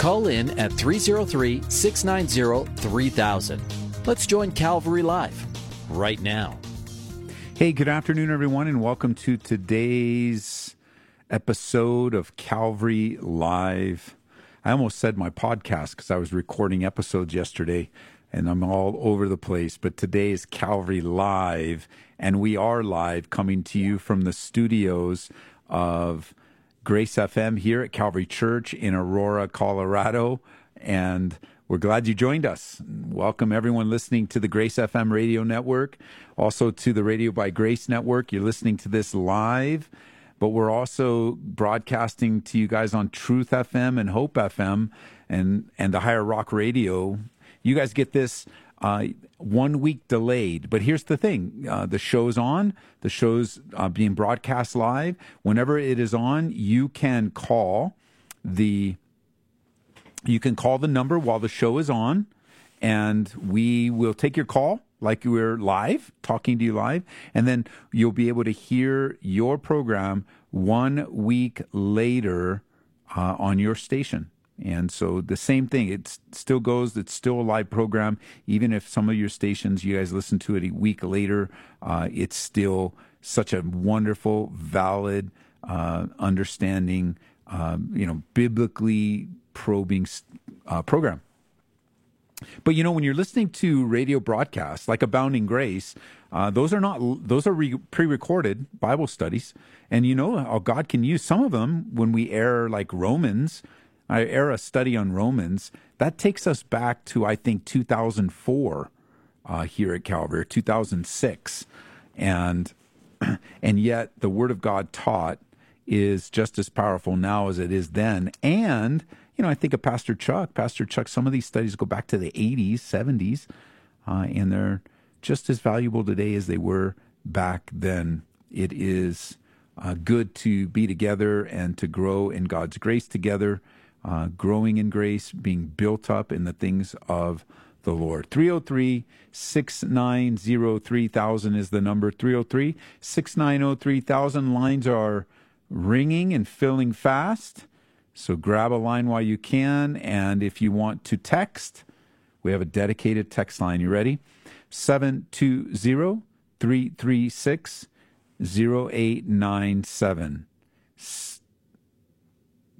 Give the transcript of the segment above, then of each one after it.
Call in at 303 690 3000. Let's join Calvary Live right now. Hey, good afternoon, everyone, and welcome to today's episode of Calvary Live. I almost said my podcast because I was recording episodes yesterday and I'm all over the place. But today is Calvary Live, and we are live coming to you from the studios of Grace FM here at Calvary Church in Aurora, Colorado. And we're glad you joined us. Welcome everyone listening to the Grace FM radio network, also to the Radio by Grace network. You're listening to this live, but we're also broadcasting to you guys on Truth FM and Hope FM and and the Higher Rock Radio. You guys get this uh, one week delayed. But here's the thing uh, the show's on, the show's uh, being broadcast live. Whenever it is on, you can call the you can call the number while the show is on and we will take your call like we're live talking to you live and then you'll be able to hear your program one week later uh, on your station and so the same thing, it still goes. It's still a live program, even if some of your stations you guys listen to it a week later. Uh, it's still such a wonderful, valid, uh, understanding, um, you know, biblically probing uh, program. But you know, when you're listening to radio broadcasts like Abounding Grace, uh, those are not those are re- pre-recorded Bible studies, and you know how God can use some of them when we air like Romans I air a study on Romans. That takes us back to, I think, 2004 uh, here at Calvary, 2006. And, and yet the Word of God taught is just as powerful now as it is then. And, you know, I think of Pastor Chuck. Pastor Chuck, some of these studies go back to the 80s, 70s, uh, and they're just as valuable today as they were back then. It is uh, good to be together and to grow in God's grace together uh, growing in grace, being built up in the things of the Lord. 303 690 3000 is the number. 303 690 3000. Lines are ringing and filling fast. So grab a line while you can. And if you want to text, we have a dedicated text line. You ready? 720 336 0897.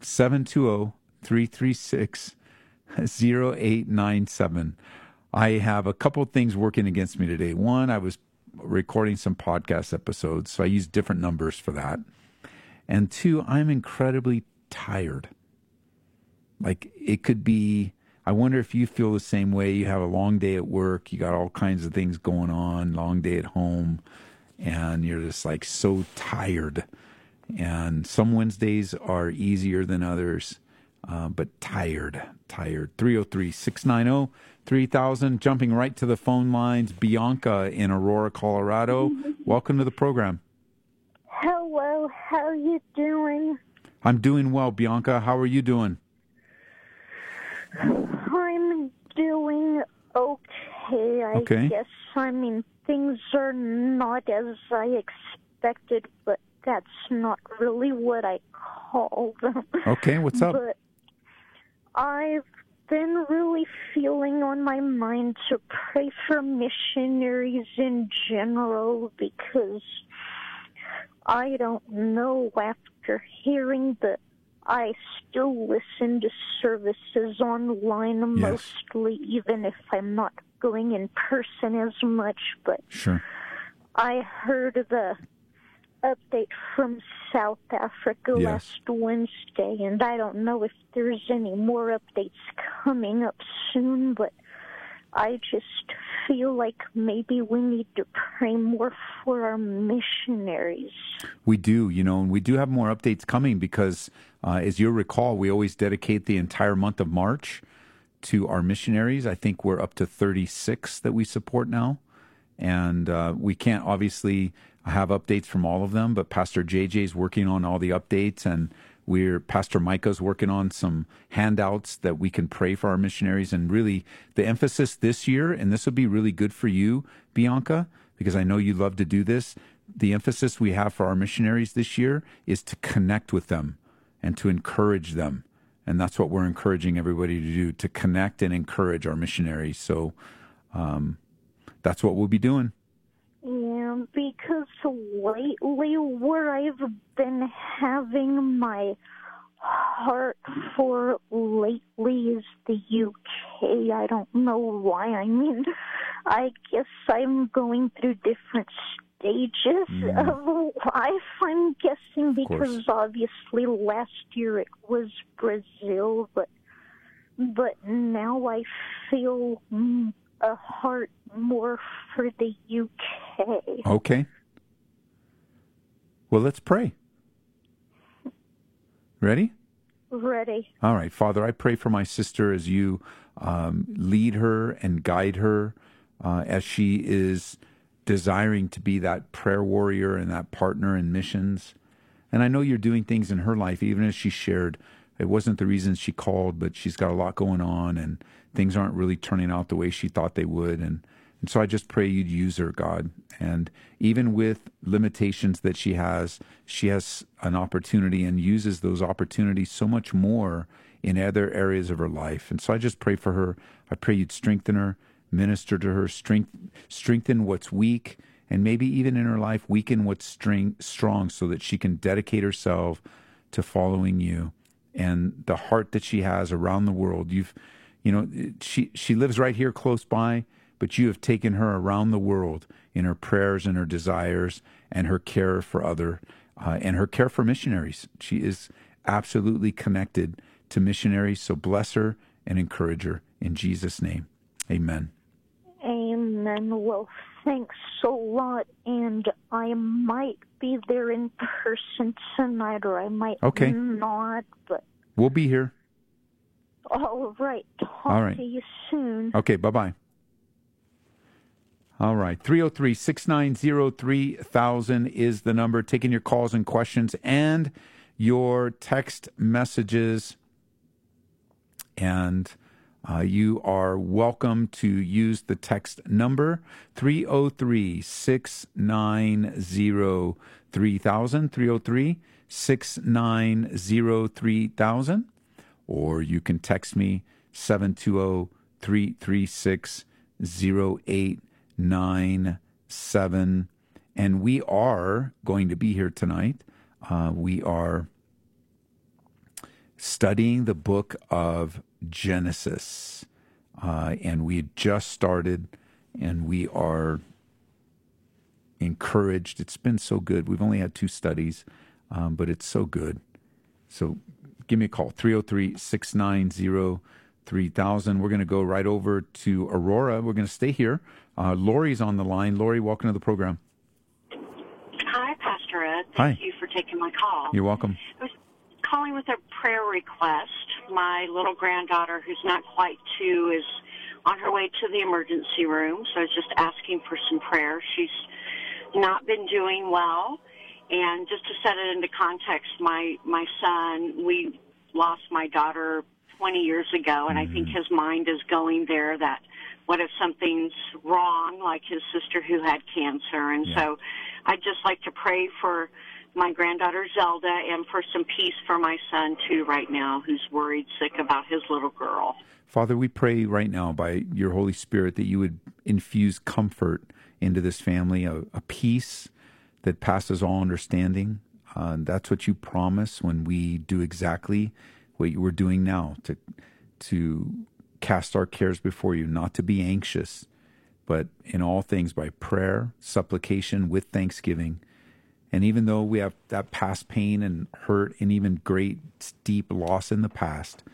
720 336 0897. I have a couple of things working against me today. One, I was recording some podcast episodes, so I use different numbers for that. And two, I'm incredibly tired. Like it could be, I wonder if you feel the same way. You have a long day at work, you got all kinds of things going on, long day at home, and you're just like so tired. And some Wednesdays are easier than others uh, but tired, tired. 303 690 3000. Jumping right to the phone lines. Bianca in Aurora, Colorado. Welcome to the program. Hello, how are you doing? I'm doing well, Bianca. How are you doing? I'm doing okay, I okay. guess. I mean, things are not as I expected, but that's not really what I call them. Okay, what's up? But I've been really feeling on my mind to pray for missionaries in general because I don't know after hearing that I still listen to services online Yes. mostly, even if I'm not going in person as much. But Sure. I heard the update from South Africa Yes. last Wednesday, and I don't know if there's any more updates coming up soon, but I just feel like maybe we need to pray more for our missionaries. We do, you know, and we do have more updates coming because, uh, as you'll recall, we always dedicate the entire month of March to our missionaries. I think we're up to 36 that we support now. And uh, we can't obviously have updates from all of them, but Pastor JJ is working on all the updates and we're Pastor Micah's working on some handouts that we can pray for our missionaries. And really, the emphasis this year, and this will be really good for you, Bianca, because I know you love to do this. The emphasis we have for our missionaries this year is to connect with them and to encourage them. And that's what we're encouraging everybody to do to connect and encourage our missionaries. So um, that's what we'll be doing. Yeah, because lately where I've been having my heart for lately is the UK. I don't know why. I mean, I guess I'm going through different stages mm. of life, I'm guessing, because obviously last year it was Brazil, but but now I feel a heart more for the UK. Okay. Well, let's pray. Ready? Ready. All right. Father, I pray for my sister as you um, lead her and guide her uh, as she is desiring to be that prayer warrior and that partner in missions. And I know you're doing things in her life, even as she shared. It wasn't the reason she called, but she's got a lot going on and things aren't really turning out the way she thought they would. And, and so I just pray you'd use her, God. And even with limitations that she has, she has an opportunity and uses those opportunities so much more in other areas of her life. And so I just pray for her. I pray you'd strengthen her minister to her, strength, strengthen what's weak, and maybe even in her life, weaken what's string, strong so that she can dedicate herself to following you. And the heart that she has around the world, you've, you know, she, she lives right here close by, but you have taken her around the world in her prayers and her desires and her care for other uh, and her care for missionaries. She is absolutely connected to missionaries. So bless her and encourage her in Jesus' name. Amen. Amen. Well, thanks a lot, and I might be there in person tonight, or I might okay. not, but we'll be here. All right. Talk All right. to you soon. Okay. Bye bye. All right. 303 690 3000 is the number. Taking your calls and questions and your text messages. And uh, you are welcome to use the text number 303 690 3000. 303 690 3000. Or you can text me 720 336 0897. And we are going to be here tonight. Uh, we are studying the book of Genesis. Uh, and we had just started, and we are encouraged. It's been so good. We've only had two studies, um, but it's so good. So give me a call 303 690 3000. We're going to go right over to Aurora. We're going to stay here. Uh, Lori's on the line. Lori, welcome to the program. Hi, Pastor Ed. Thank Hi. you for taking my call. You're welcome. I was calling with a prayer request. My little granddaughter, who's not quite two, is on her way to the emergency room, so I was just asking for some prayer. She's not been doing well, and just to set it into context, my my son, we lost my daughter 20 years ago, and mm-hmm. I think mm-hmm. his mind is going there. That what if something's wrong, like his sister who had cancer, and yeah. so I'd just like to pray for my granddaughter Zelda and for some peace for my son too right now who's worried sick about his little girl. Father, we pray right now by your Holy Spirit that you would infuse comfort into this family, a, a peace that passes all understanding. Uh, that's what you promise when we do exactly what you were doing now to to cast our cares before you, not to be anxious, but in all things by prayer, supplication with thanksgiving and even though we have that past pain and hurt and even great deep loss in the past,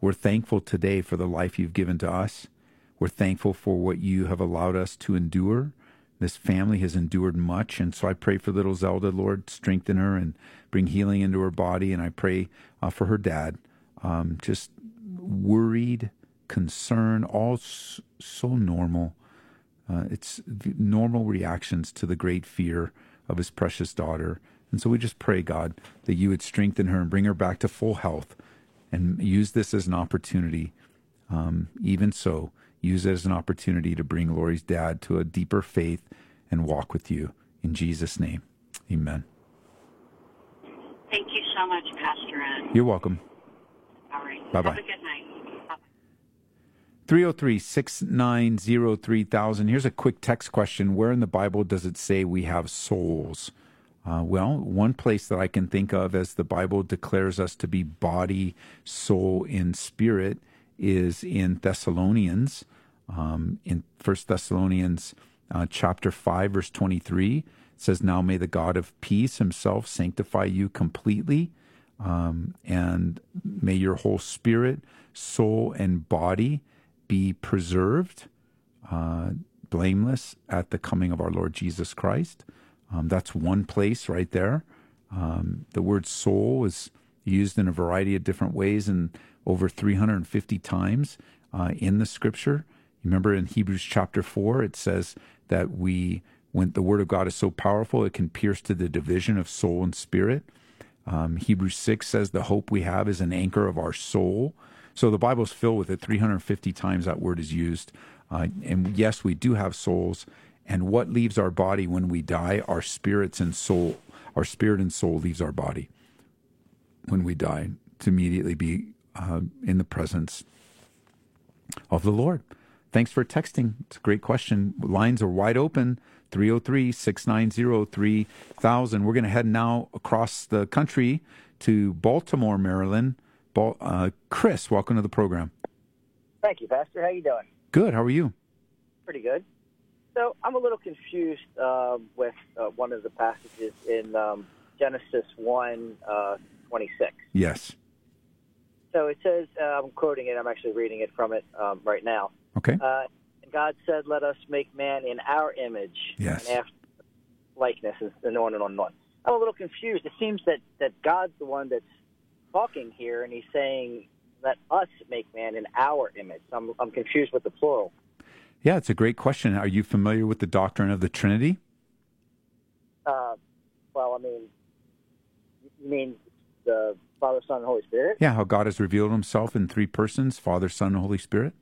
we're thankful today for the life you've given to us. We're thankful for what you have allowed us to endure. This family has endured much. And so I pray for little Zelda, Lord, strengthen her and bring healing into her body. And I pray uh, for her dad, um, just worried, concern, all so normal. Uh, it's normal reactions to the great fear of his precious daughter. And so we just pray, God, that you would strengthen her and bring her back to full health and use this as an opportunity. Um, even so, use it as an opportunity to bring Lori's dad to a deeper faith and walk with you. In Jesus' name, amen. Thank you so much, Pastor Ed. You're welcome. All right. Bye-bye. Have a good night. 303 690 3000. Here's a quick text question Where in the Bible does it say we have souls? Uh, well, one place that I can think of as the Bible declares us to be body, soul, and spirit is in Thessalonians. Um, in First Thessalonians uh, chapter 5, verse 23, it says, Now may the God of peace himself sanctify you completely, um, and may your whole spirit, soul, and body be preserved, uh, blameless at the coming of our Lord Jesus Christ. Um, that's one place right there. Um, the word soul is used in a variety of different ways and over 350 times uh, in the scripture. Remember in Hebrews chapter 4, it says that we, when the word of God is so powerful, it can pierce to the division of soul and spirit. Um, Hebrews 6 says the hope we have is an anchor of our soul. So the Bible's filled with it. 350 times that word is used. Uh, and yes, we do have souls. And what leaves our body when we die? Our spirits and soul. Our spirit and soul leaves our body when we die to immediately be uh, in the presence of the Lord. Thanks for texting. It's a great question. Lines are wide open 303 690 3000. We're going to head now across the country to Baltimore, Maryland. Uh, Chris, welcome to the program. Thank you, Pastor. How you doing? Good. How are you? Pretty good. So I'm a little confused uh, with uh, one of the passages in um, Genesis 1, uh, 26. Yes. So it says, uh, I'm quoting it, I'm actually reading it from it um, right now. Okay. Uh, God said, Let us make man in our image Yes. and after likeness, and on and on and on. I'm a little confused. It seems that, that God's the one that's talking here, and he's saying, Let us make man in our image. I'm, I'm confused with the plural. Yeah, it's a great question. Are you familiar with the doctrine of the Trinity? Uh, well, I mean, you mean the Father, Son, and Holy Spirit? Yeah, how God has revealed himself in three persons Father, Son, and Holy Spirit.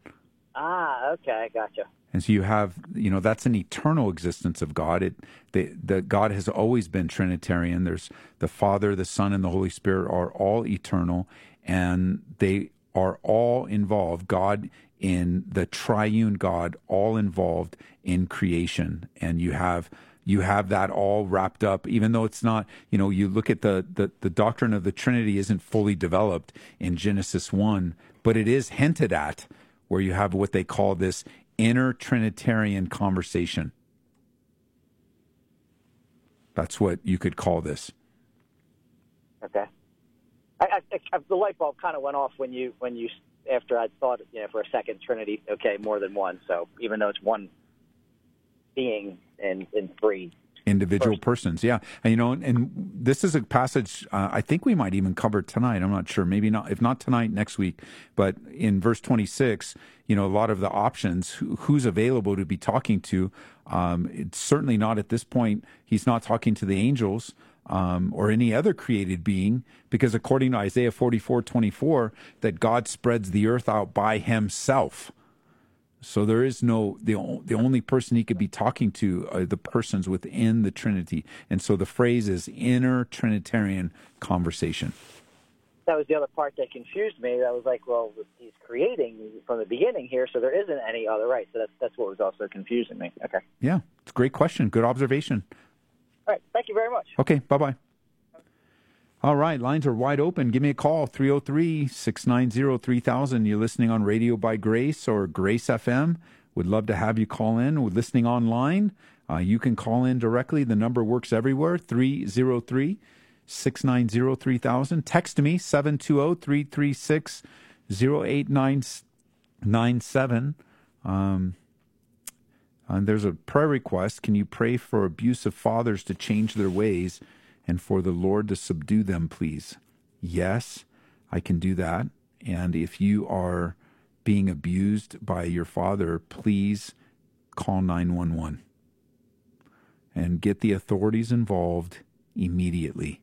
Ah, okay, gotcha. And so you have, you know, that's an eternal existence of God. It, the, the God has always been Trinitarian. There's the Father, the Son, and the Holy Spirit are all eternal, and they are all involved. God in the triune God, all involved in creation, and you have you have that all wrapped up even though it's not you know you look at the, the the doctrine of the trinity isn't fully developed in genesis 1 but it is hinted at where you have what they call this inner Trinitarian conversation. That's what you could call this. Okay. I, I, I, the light bulb kind of went off when you when you after I thought you know for a second Trinity. Okay, more than one. So even though it's one being in in three individual persons. Yeah, and you know, and, and this is a passage uh, I think we might even cover tonight. I'm not sure, maybe not. If not tonight, next week. But in verse 26, you know, a lot of the options who, who's available to be talking to. Um, it's certainly not at this point. He's not talking to the angels. Um, or any other created being, because according to Isaiah 44 24, that God spreads the earth out by himself. So there is no the the only person he could be talking to are the persons within the Trinity, and so the phrase is inner Trinitarian conversation. That was the other part that confused me. That was like, well, he's creating from the beginning here, so there isn't any other right. So that's that's what was also confusing me. Okay. Yeah, it's a great question. Good observation. All right. Thank you very much. Okay. Bye bye. All right, lines are wide open. Give me a call, 303 690 3000. You're listening on Radio by Grace or Grace FM. Would love to have you call in. We're listening online. Uh, you can call in directly. The number works everywhere, 303 690 3000. Text me, 720 336 0897. Um, and there's a prayer request. Can you pray for abusive fathers to change their ways? And for the Lord to subdue them, please. Yes, I can do that. And if you are being abused by your father, please call 911 and get the authorities involved immediately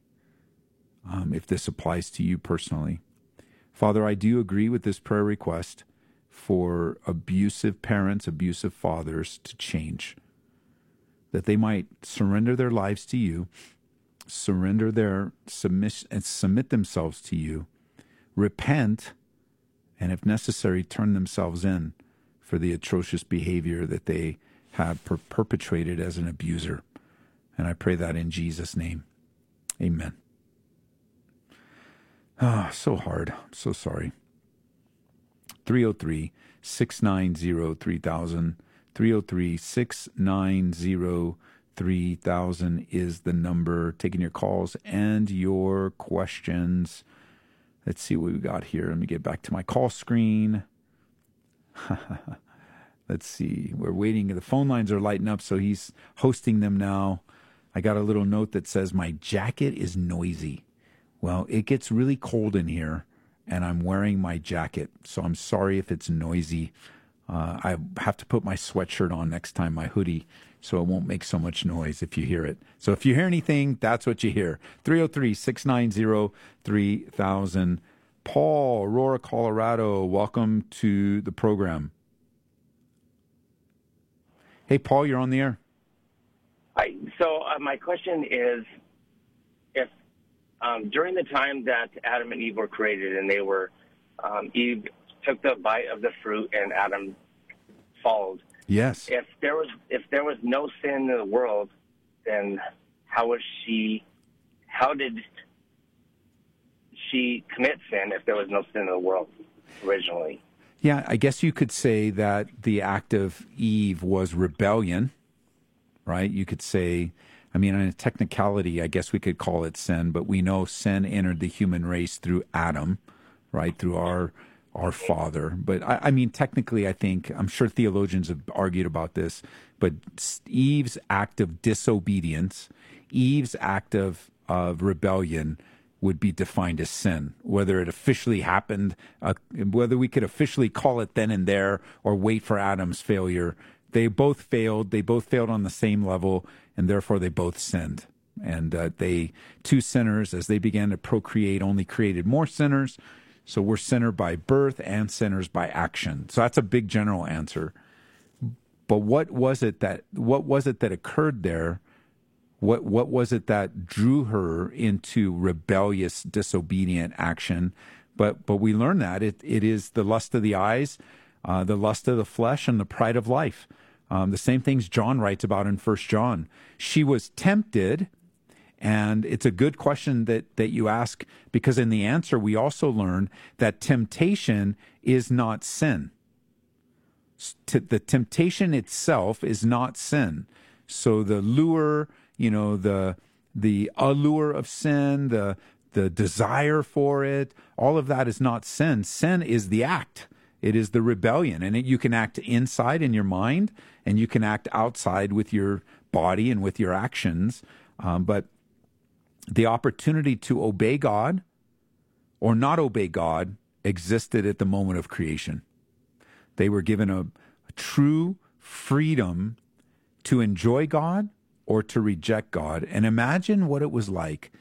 um, if this applies to you personally. Father, I do agree with this prayer request for abusive parents, abusive fathers to change, that they might surrender their lives to you, surrender their submission and submit themselves to you, repent, and if necessary, turn themselves in for the atrocious behavior that they have per- perpetrated as an abuser. And I pray that in Jesus' name. Amen. Ah, so hard. I'm so sorry. 303 690 3000. 303 690 3000 is the number. Taking your calls and your questions. Let's see what we got here. Let me get back to my call screen. Let's see. We're waiting. The phone lines are lighting up, so he's hosting them now. I got a little note that says, My jacket is noisy. Well, it gets really cold in here, and I'm wearing my jacket, so I'm sorry if it's noisy. Uh, I have to put my sweatshirt on next time, my hoodie, so it won't make so much noise if you hear it. So if you hear anything, that's what you hear. 303 690 3000. Paul, Aurora, Colorado, welcome to the program. Hey, Paul, you're on the air. Hi. So uh, my question is, if um, during the time that Adam and Eve were created, and they were um, Eve took the bite of the fruit, and Adam followed. Yes. If there was if there was no sin in the world, then how was she? How did she commit sin if there was no sin in the world originally? Yeah, I guess you could say that the act of Eve was rebellion, right? You could say, I mean, in a technicality, I guess we could call it sin, but we know sin entered the human race through Adam, right? Through our our father. But I, I mean, technically, I think I'm sure theologians have argued about this, but Eve's act of disobedience, Eve's act of of rebellion would be defined as sin. Whether it officially happened, uh, whether we could officially call it then and there or wait for Adam's failure, they both failed. They both failed on the same level, and therefore they both sinned. And uh, they, two sinners, as they began to procreate, only created more sinners. So we're sinner by birth and sinners by action. So that's a big general answer. But what was it that what was it that occurred there what what was it that drew her into rebellious, disobedient action? But but we learn that it, it is the lust of the eyes, uh, the lust of the flesh, and the pride of life. Um, the same things John writes about in First John. She was tempted, and it's a good question that that you ask because in the answer we also learn that temptation is not sin. The temptation itself is not sin. So the lure you know the the allure of sin, the the desire for it, all of that is not sin. Sin is the act. It is the rebellion, and it, you can act inside in your mind, and you can act outside with your body and with your actions. Um, but the opportunity to obey God or not obey God existed at the moment of creation. They were given a, a true freedom to enjoy God or to reject God. And imagine what it was like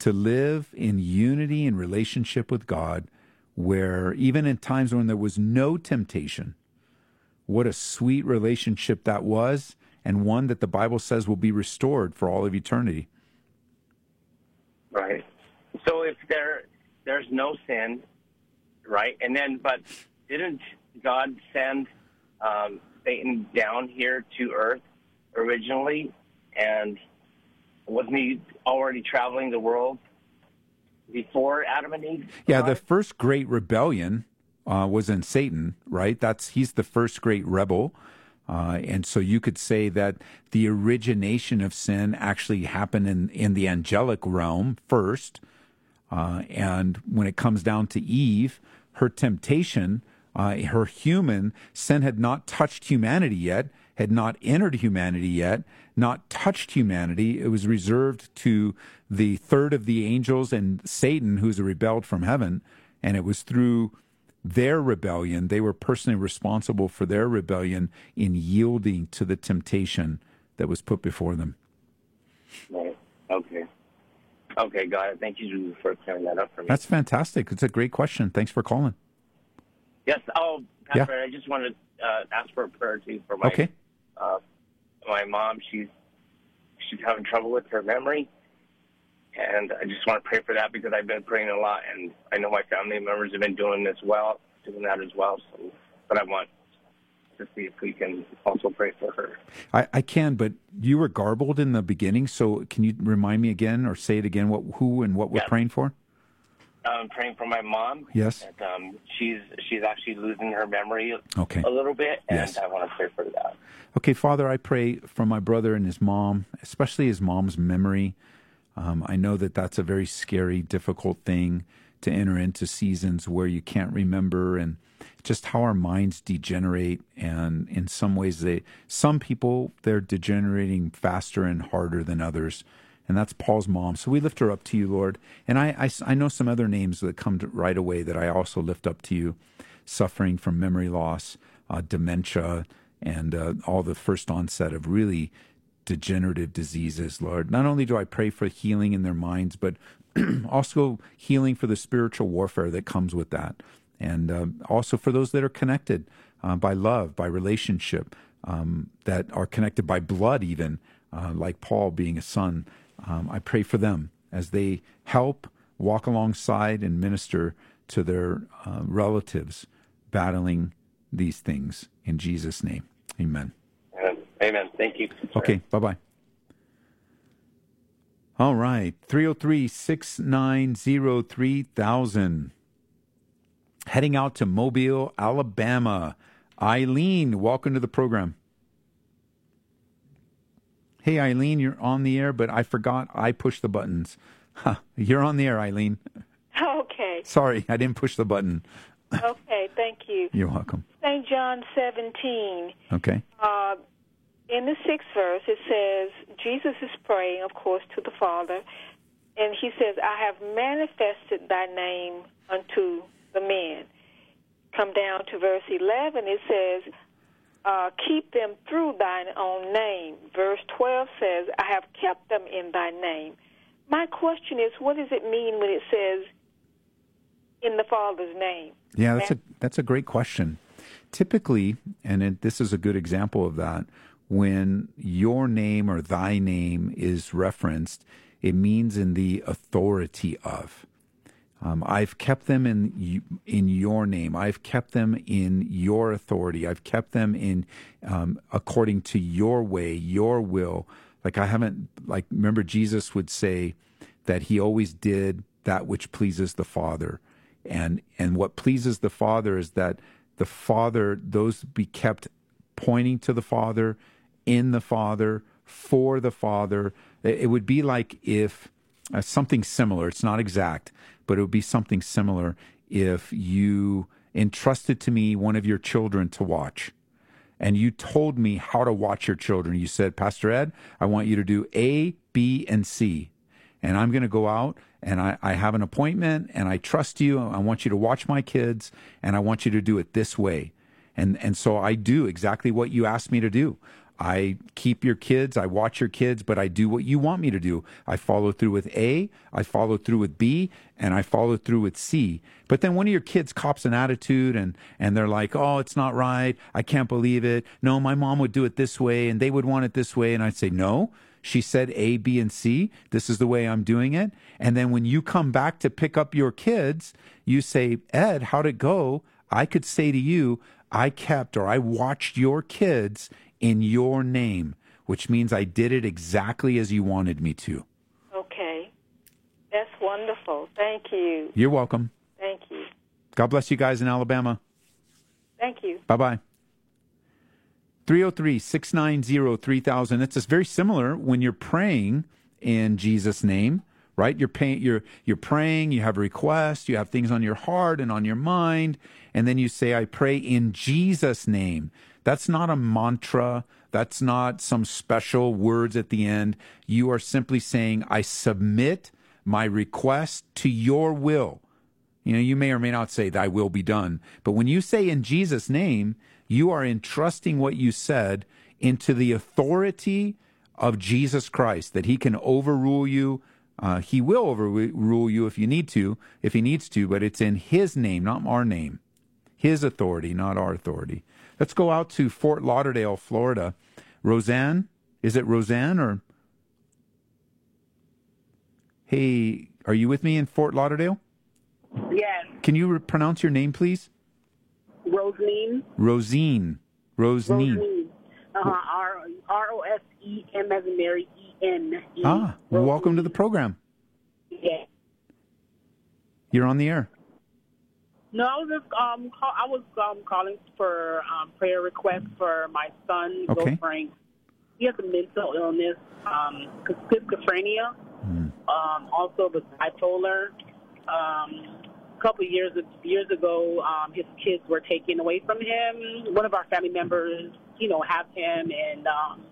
to live in unity and relationship with God, where even in times when there was no temptation, what a sweet relationship that was, and one that the Bible says will be restored for all of eternity. Right. So if there there's no sin, right, and then but didn't God send um, Satan down here to Earth originally and wasn't he already traveling the world before Adam and Eve? Yeah, the first great rebellion uh, was in Satan, right? That's he's the first great rebel. Uh, and so you could say that the origination of sin actually happened in, in the angelic realm first. Uh, and when it comes down to Eve, her temptation, uh, her human sin had not touched humanity yet, had not entered humanity yet, not touched humanity. It was reserved to the third of the angels and Satan, who's rebelled from heaven. And it was through their rebellion. They were personally responsible for their rebellion in yielding to the temptation that was put before them. Right. Okay. Okay, got it. Thank you for clearing that up for me. That's fantastic. It's a great question. Thanks for calling. Yes. Oh, Pastor, I just wanted to uh, ask for a prayer too for my Okay. uh, my mom. She's she's having trouble with her memory, and I just want to pray for that because I've been praying a lot, and I know my family members have been doing this well, doing that as well. So, but I want to see if we can also pray for her. I, I can, but you were garbled in the beginning. So can you remind me again or say it again? What, who, and what we're Yeah. praying for? I'm praying for my mom. Yes. And, um, she's she's actually losing her memory Okay. a little bit, and Yes. I want to pray for that. Okay, Father, I pray for my brother and his mom, especially his mom's memory. Um, I know that that's a very scary, difficult thing to enter into seasons where you can't remember and just how our minds degenerate. And in some ways, they, some people, they're degenerating faster and harder than others. And that's Paul's mom. So we lift her up to you, Lord. And I, I, I know some other names that come to right away that I also lift up to you suffering from memory loss, uh, dementia, and uh, all the first onset of really degenerative diseases, Lord. Not only do I pray for healing in their minds, but also healing for the spiritual warfare that comes with that. And um, also for those that are connected uh, by love, by relationship, um, that are connected by blood, even uh, like Paul being a son. Um, I pray for them as they help walk alongside and minister to their uh, relatives battling these things in Jesus' name. Amen. Amen. Amen. Thank you. Okay, bye bye. All right, 303 690 3000. Heading out to Mobile, Alabama. Eileen, welcome to the program. Hey, Eileen, you're on the air, but I forgot I pushed the buttons. Huh, you're on the air, Eileen. Okay. Sorry, I didn't push the button. Okay. Thank you. You're welcome. St. John 17. Okay. Uh, in the sixth verse, it says, Jesus is praying, of course, to the Father, and he says, I have manifested thy name unto the men. Come down to verse 11, it says, uh, keep them through thine own name. Verse 12 says, I have kept them in thy name. My question is, what does it mean when it says, in the Father's name? Yeah, that's a that's a great question. Typically, and it, this is a good example of that, when your name or thy name is referenced, it means in the authority of. Um, I've kept them in in your name. I've kept them in your authority. I've kept them in um, according to your way, your will. Like I haven't like remember Jesus would say that he always did that which pleases the Father, and and what pleases the Father is that the Father those be kept pointing to the Father, in the Father, for the Father. It would be like if uh, something similar. It's not exact, but it would be something similar if you entrusted to me one of your children to watch and you told me how to watch your children. You said, Pastor Ed, I want you to do A, B, and C. And I'm going to go out and I, I have an appointment and I trust you. I want you to watch my kids and I want you to do it this way. And, and so I do exactly what you asked me to do. I keep your kids, I watch your kids, but I do what you want me to do. I follow through with A, I follow through with B, and I follow through with C. But then one of your kids cops an attitude and, and they're like, oh, it's not right. I can't believe it. No, my mom would do it this way and they would want it this way. And I'd say, no, she said A, B, and C. This is the way I'm doing it. And then when you come back to pick up your kids, you say, Ed, how'd it go? I could say to you, I kept or I watched your kids in your name, which means I did it exactly as you wanted me to. Okay. That's wonderful. Thank you. You're welcome. Thank you. God bless you guys in Alabama. Thank you. Bye bye. 303 690 3000. It's very similar when you're praying in Jesus' name, right? You're, pay, you're, you're praying, you have requests, you have things on your heart and on your mind, and then you say, I pray in Jesus' name. That's not a mantra. That's not some special words at the end. You are simply saying, I submit my request to your will You know, you may or may not say, Thy will be done. But when you say in Jesus' name, you are entrusting what you said into the authority of Jesus Christ, that He can overrule you. Uh, he will overrule you if you need to, if He needs to, but it's in His name, not our name. His authority, not our authority. Let's go out to Fort Lauderdale, Florida. Roseanne, is it Roseanne or? Hey, are you with me in Fort Lauderdale? Yes. Can you re- pronounce your name, please? Roseline. Rosine. Rosine. Roseline. Uh-huh. R R O S E M as in Mary E N. Ah, well, welcome to the program. Yeah. You're on the air. No, I was just um call, I was um calling for um prayer requests for my son, Okay. Bill Frank. He has a mental illness, um, schizophrenia, um, also with bipolar. Um, a couple of years years ago, um, his kids were taken away from him. One of our family members, you know, have him, and um,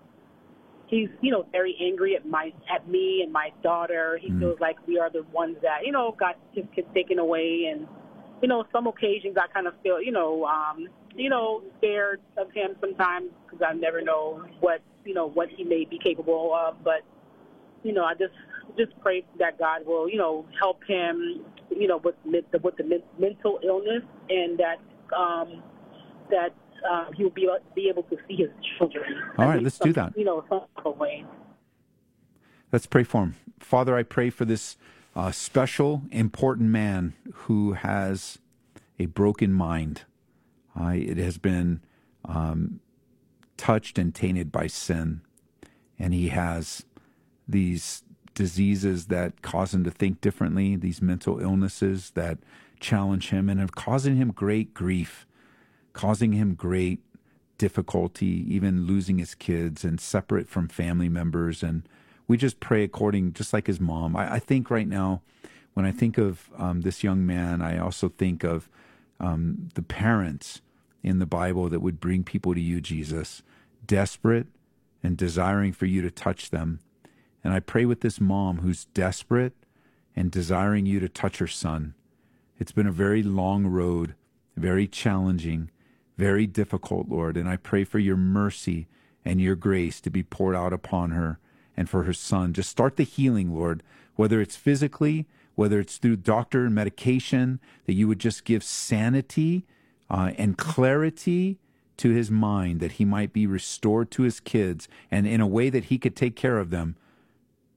he's you know very angry at my at me and my daughter. He feels like we are the ones that you know got his kids taken away, and you know some occasions I kind of feel you know um, you know scared of him sometimes because I never know what you know what he may be capable of, but you know I just just pray that God will you know help him you know with med- with the men- mental illness and that um, that uh, he will be be able to see his children. All right, let's do that. You know, some way. Let's pray for him. Father, I pray for this uh, special, important man who has a broken mind. I it has been um, touched and tainted by sin, and he has these diseases that cause him to think differently, these mental illnesses that challenge him and have causing him great grief, causing him great difficulty, even losing his kids and separate from family members. And we just pray according, just like his mom. I, I think right now, when I think of um, this young man, I also think of um, the parents in the Bible that would bring people to you, Jesus, desperate and desiring for you to touch them. And I pray with this mom who's desperate and desiring you to touch her son. It's been a very long road, very challenging, very difficult, Lord. And I pray for your mercy and your grace to be poured out upon her and for her son. Just start the healing, Lord, whether it's physically, whether it's through doctor and medication, that you would just give sanity uh, and clarity to his mind, that he might be restored to his kids and in a way that he could take care of them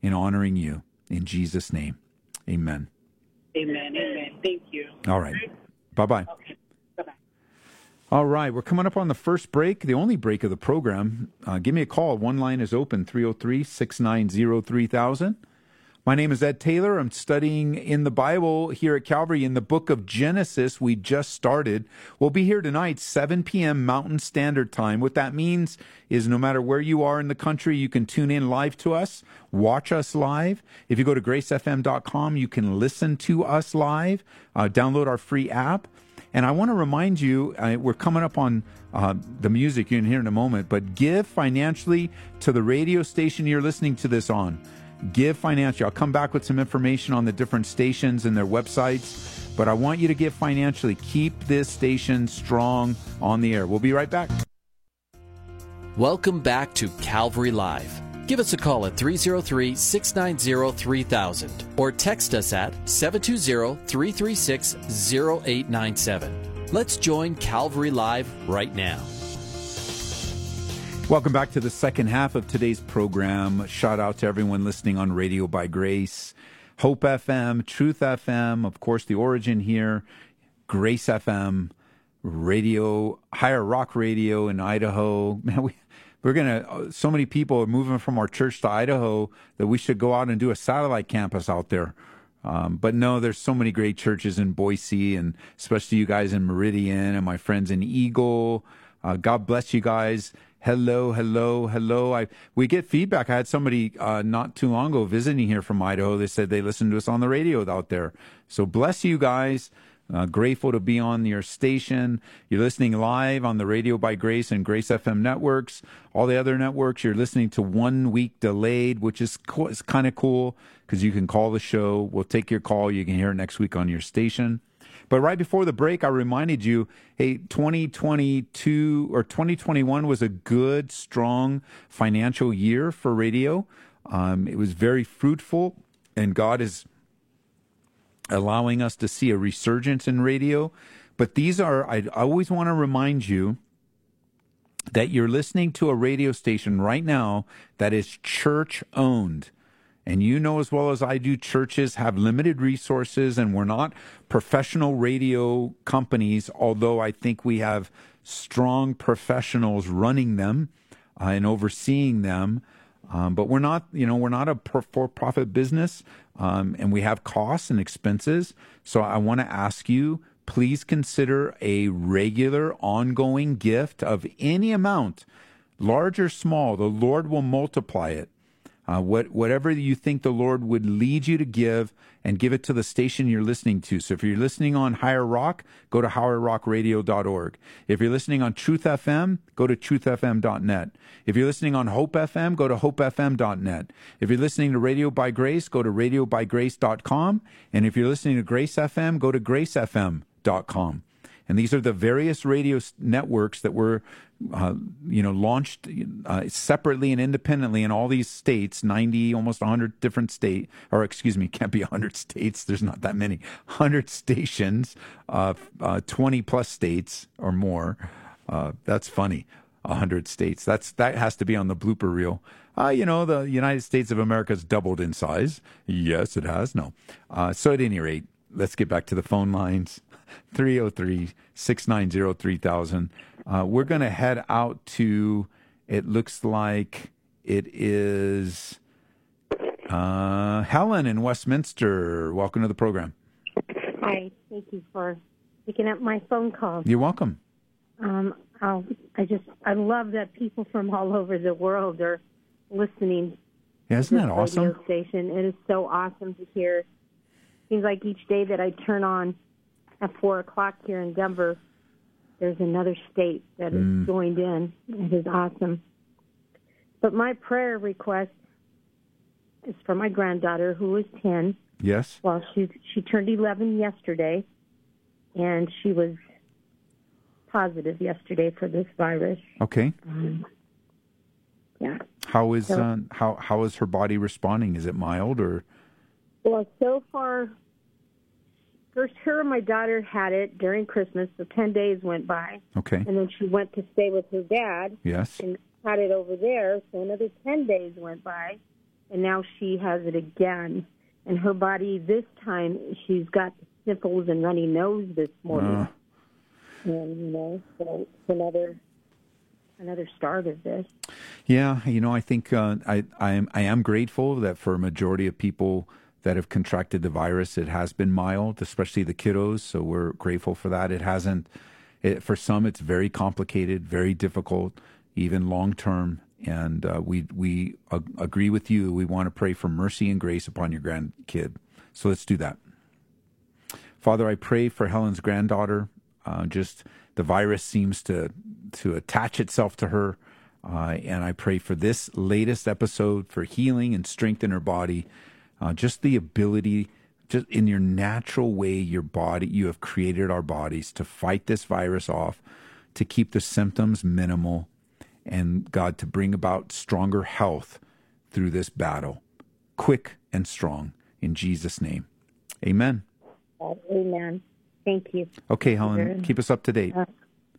in honoring you. In Jesus' name, amen. Amen. Amen. Thank you. All right. Bye bye. Bye-bye. All right. We're coming up on the first break, the only break of the program. Uh, give me a call. One line is open 303 690 3000. My name is Ed Taylor. I'm studying in the Bible here at Calvary in the book of Genesis. We just started. We'll be here tonight, 7 p.m. Mountain Standard Time. What that means is no matter where you are in the country, you can tune in live to us, watch us live. If you go to gracefm.com, you can listen to us live, uh, download our free app. And I want to remind you, we're coming up on uh, the music going to hear in a moment, but give financially to the radio station you're listening to this on. Give financially. I'll come back with some information on the different stations and their websites, but I want you to give financially. Keep this station strong on the air. We'll be right back. Welcome back to Calvary Live. Give us a call at 303 690 3000 or text us at 720 336 0897. Let's join Calvary Live right now. Welcome back to the second half of today's program. Shout out to everyone listening on Radio by Grace, Hope FM, Truth FM, of course, the origin here, Grace FM, Radio, Higher Rock Radio in Idaho. Man, we, we're gonna. uh, So many people are moving from our church to Idaho that we should go out and do a satellite campus out there. Um, but no, there's so many great churches in Boise, and especially you guys in Meridian, and my friends in Eagle. Uh, God bless you guys. Hello, hello, hello. I we get feedback. I had somebody uh, not too long ago visiting here from Idaho. They said they listened to us on the radio out there. So bless you guys. Uh, grateful to be on your station. You're listening live on the Radio by Grace and Grace FM networks. All the other networks, you're listening to one week delayed, which is, co- is kind of cool because you can call the show. We'll take your call. You can hear it next week on your station. But right before the break, I reminded you, hey, 2022 or 2021 was a good, strong financial year for radio. Um, it was very fruitful, and God is allowing us to see a resurgence in radio. But these are, I always want to remind you that you're listening to a radio station right now that is church owned. And you know as well as I do, churches have limited resources and we're not professional radio companies, although I think we have strong professionals running them uh, and overseeing them. Um, but we're not, you know, we're not a for profit business um, and we have costs and expenses. So I want to ask you please consider a regular, ongoing gift of any amount, large or small. The Lord will multiply it. Uh, what, whatever you think the Lord would lead you to give, and give it to the station you're listening to. So if you're listening on Higher Rock, go to higherrockradio.org. If you're listening on Truth FM, go to truthfm.net. If you're listening on Hope FM, go to hopefm.net. If you're listening to Radio by Grace, go to radiobygrace.com. And if you're listening to Grace FM, go to gracefm.com. And these are the various radio networks that were, uh, you know, launched uh, separately and independently in all these states, 90, almost 100 different state, or excuse me, can't be 100 states. There's not that many. 100 stations, uh, uh 20 plus states or more. Uh, that's funny. 100 states. That's that has to be on the blooper reel. Uh, you know, the United States of America has doubled in size. Yes, it has. No. Uh, so at any rate, let's get back to the phone lines. 303 690 3000. Uh, we're going to head out to, it looks like it is uh, Helen in Westminster. Welcome to the program. Hi, thank you for picking up my phone call. You're welcome. Um, I'll, I just, I love that people from all over the world are listening. Yeah, isn't that awesome? Radio station. It is so awesome to hear. Seems like each day that I turn on at four o'clock here in Denver, there's another state that is Mm. joined in. It is awesome. But my prayer request is for my granddaughter who is ten. Yes. Well, she she turned eleven yesterday, and she was positive yesterday for this virus. Okay. Um, yeah. How is So- uh, how how is her body responding? Is it mild or Well, so far, first her and my daughter had it during Christmas. So ten days went by, okay? and then she went to stay with her dad. Yes. and had it over there. So another 10 days went by, and now she has it again. And her body, this time, she's got sniffles and runny nose this morning. Uh, and, you know, so it's another, another start of this. Yeah, you know, I think uh, I I am I am grateful that for a majority of people that have contracted the virus, it has been mild, especially the kiddos. So we're grateful for that. It hasn't. It, for some, it's very complicated, very difficult, even long term. And uh, we we agree with you. We want to pray for mercy and grace upon your grandkid. So let's do that. Father, I pray for Helen's granddaughter. Uh, just the virus seems to to attach itself to her, uh, and I pray for this latest episode for healing and strength in her body. Uh, just the ability, just in your natural way, your body, you have created our bodies to fight this virus off, to keep the symptoms minimal, and God to bring about stronger health through this battle, quick and strong. In Jesus' name, Amen. Uh, amen. Thank you. Okay, Helen, keep us up to date. Uh,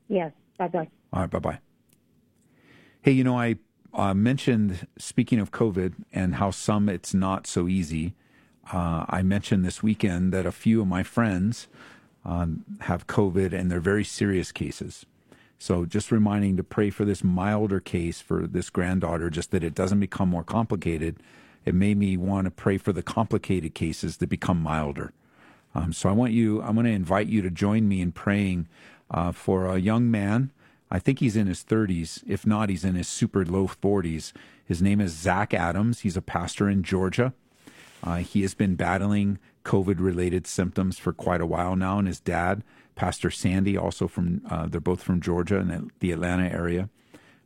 yes. Bye bye. All right, bye bye. Hey, you know, I uh, mentioned, speaking of COVID and how some it's not so easy, uh, I mentioned this weekend that a few of my friends um, have COVID and they're very serious cases. So just reminding to pray for this milder case for this granddaughter, just that it doesn't become more complicated. It made me want to pray for the complicated cases that become milder. Um, so I want you, I'm going to invite you to join me in praying uh, for a young man. I think he's in his 30s. If not, he's in his super low 40s. His name is Zach Adams. He's a pastor in Georgia. Uh, he has been battling COVID related symptoms for quite a while now. And his dad, Pastor Sandy, also from, uh, they're both from Georgia and the Atlanta area.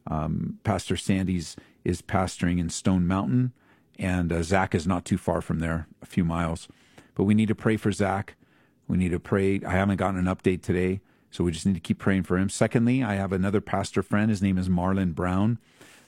Um, Pastor Sandy's is pastoring in Stone Mountain, and uh, Zach is not too far from there, a few miles. But we need to pray for Zach. We need to pray. I haven't gotten an update today, so we just need to keep praying for him. Secondly, I have another pastor friend. His name is Marlon Brown.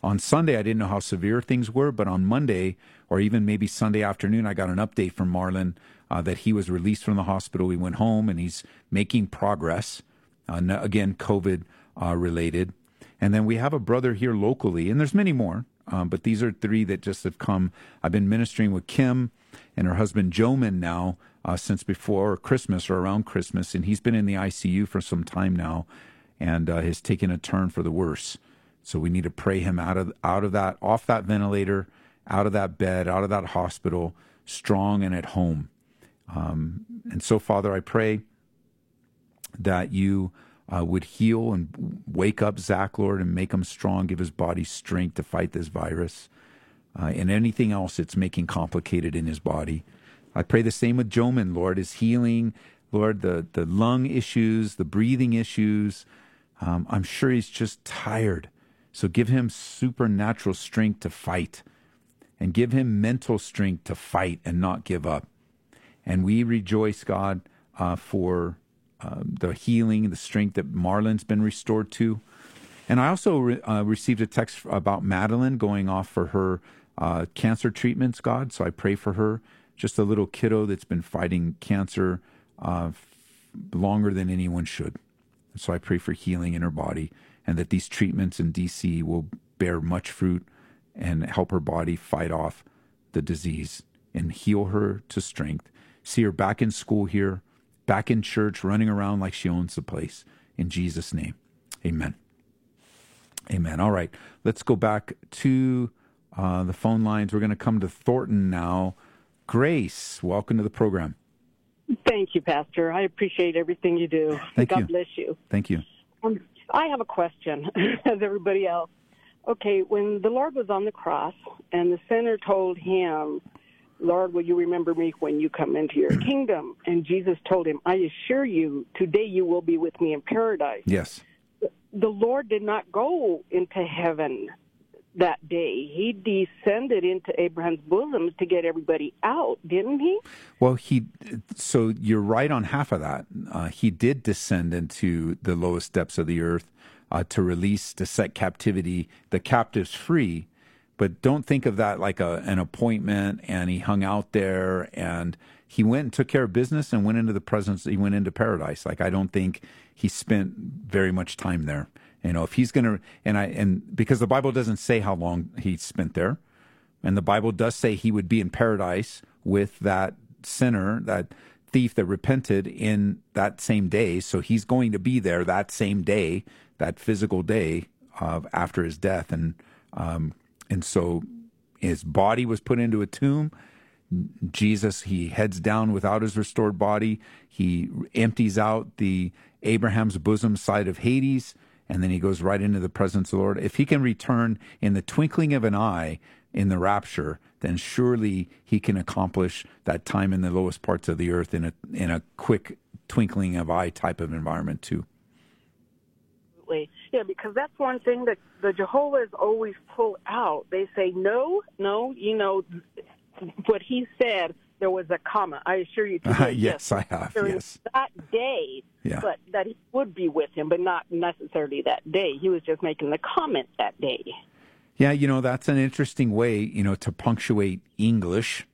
On Sunday, I didn't know how severe things were, but on Monday, or even maybe Sunday afternoon, I got an update from Marlon uh, that he was released from the hospital. He went home and he's making progress. Uh, again, COVID uh, related. And then we have a brother here locally, and there's many more, um, but these are three that just have come. I've been ministering with Kim and her husband Joman now uh, since before Christmas or around Christmas, and he's been in the ICU for some time now, and uh, has taken a turn for the worse. So we need to pray him out of out of that, off that ventilator, out of that bed, out of that hospital, strong and at home. Um, and so, Father, I pray that you uh, would heal and wake up Zach, Lord, and make him strong, give his body strength to fight this virus uh, and anything else that's making complicated in his body. I pray the same with Joman, Lord, his healing, Lord, the, the lung issues, the breathing issues. Um, I'm sure he's just tired. So give him supernatural strength to fight and give him mental strength to fight and not give up. And we rejoice, God, uh, for um, the healing, the strength that Marlon's been restored to. And I also re- uh, received a text about Madeline going off for her uh, cancer treatments, God. So I pray for her. Just a little kiddo that's been fighting cancer uh, longer than anyone should. So I pray for healing in her body and that these treatments in DC will bear much fruit and help her body fight off the disease and heal her to strength. See her back in school here back in church, running around like she owns the place. In Jesus' name, amen. Amen. All right, let's go back to uh, the phone lines. We're going to come to Thornton now. Grace, welcome to the program. Thank you, Pastor. I appreciate everything you do. Thank God you. bless you. Thank you. Um, I have a question, as everybody else. Okay, when the Lord was on the cross and the sinner told him, Lord, will you remember me when you come into your kingdom? And Jesus told him, I assure you, today you will be with me in paradise. Yes. The Lord did not go into heaven that day. He descended into Abraham's bosom to get everybody out, didn't he? Well, he. So you're right on half of that. Uh, he did descend into the lowest depths of the earth uh, to release, to set captivity, the captives free but don't think of that like a, an appointment and he hung out there and he went and took care of business and went into the presence he went into paradise like i don't think he spent very much time there you know if he's going to and i and because the bible doesn't say how long he spent there and the bible does say he would be in paradise with that sinner that thief that repented in that same day so he's going to be there that same day that physical day of after his death and um, and so his body was put into a tomb. Jesus, he heads down without his restored body. He empties out the Abraham's bosom side of Hades, and then he goes right into the presence of the Lord. If he can return in the twinkling of an eye in the rapture, then surely he can accomplish that time in the lowest parts of the earth in a in a quick twinkling of eye type of environment too. Absolutely. Yeah, because that's one thing that the Jehovah's always pull out. They say, no, no, you know, what he said, there was a comma. I assure you. Uh, yes, I have. Yes. that day, Yeah. but that he would be with him, but not necessarily that day. He was just making the comment that day. Yeah, you know, that's an interesting way, you know, to punctuate English